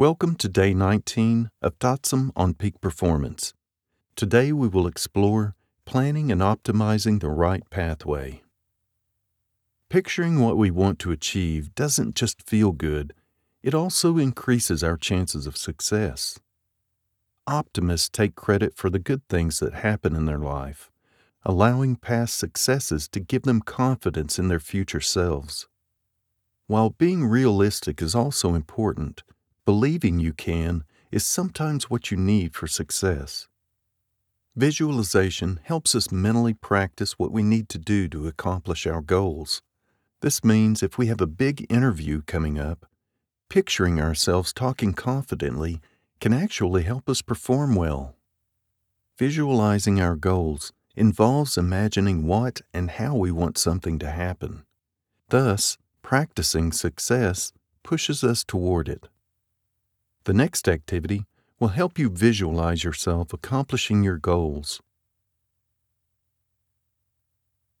Welcome to day 19 of Tatsum on Peak Performance. Today we will explore planning and optimizing the right pathway. Picturing what we want to achieve doesn't just feel good, it also increases our chances of success. Optimists take credit for the good things that happen in their life, allowing past successes to give them confidence in their future selves. While being realistic is also important, Believing you can is sometimes what you need for success. Visualization helps us mentally practice what we need to do to accomplish our goals. This means if we have a big interview coming up, picturing ourselves talking confidently can actually help us perform well. Visualizing our goals involves imagining what and how we want something to happen. Thus, practicing success pushes us toward it. The next activity will help you visualize yourself accomplishing your goals.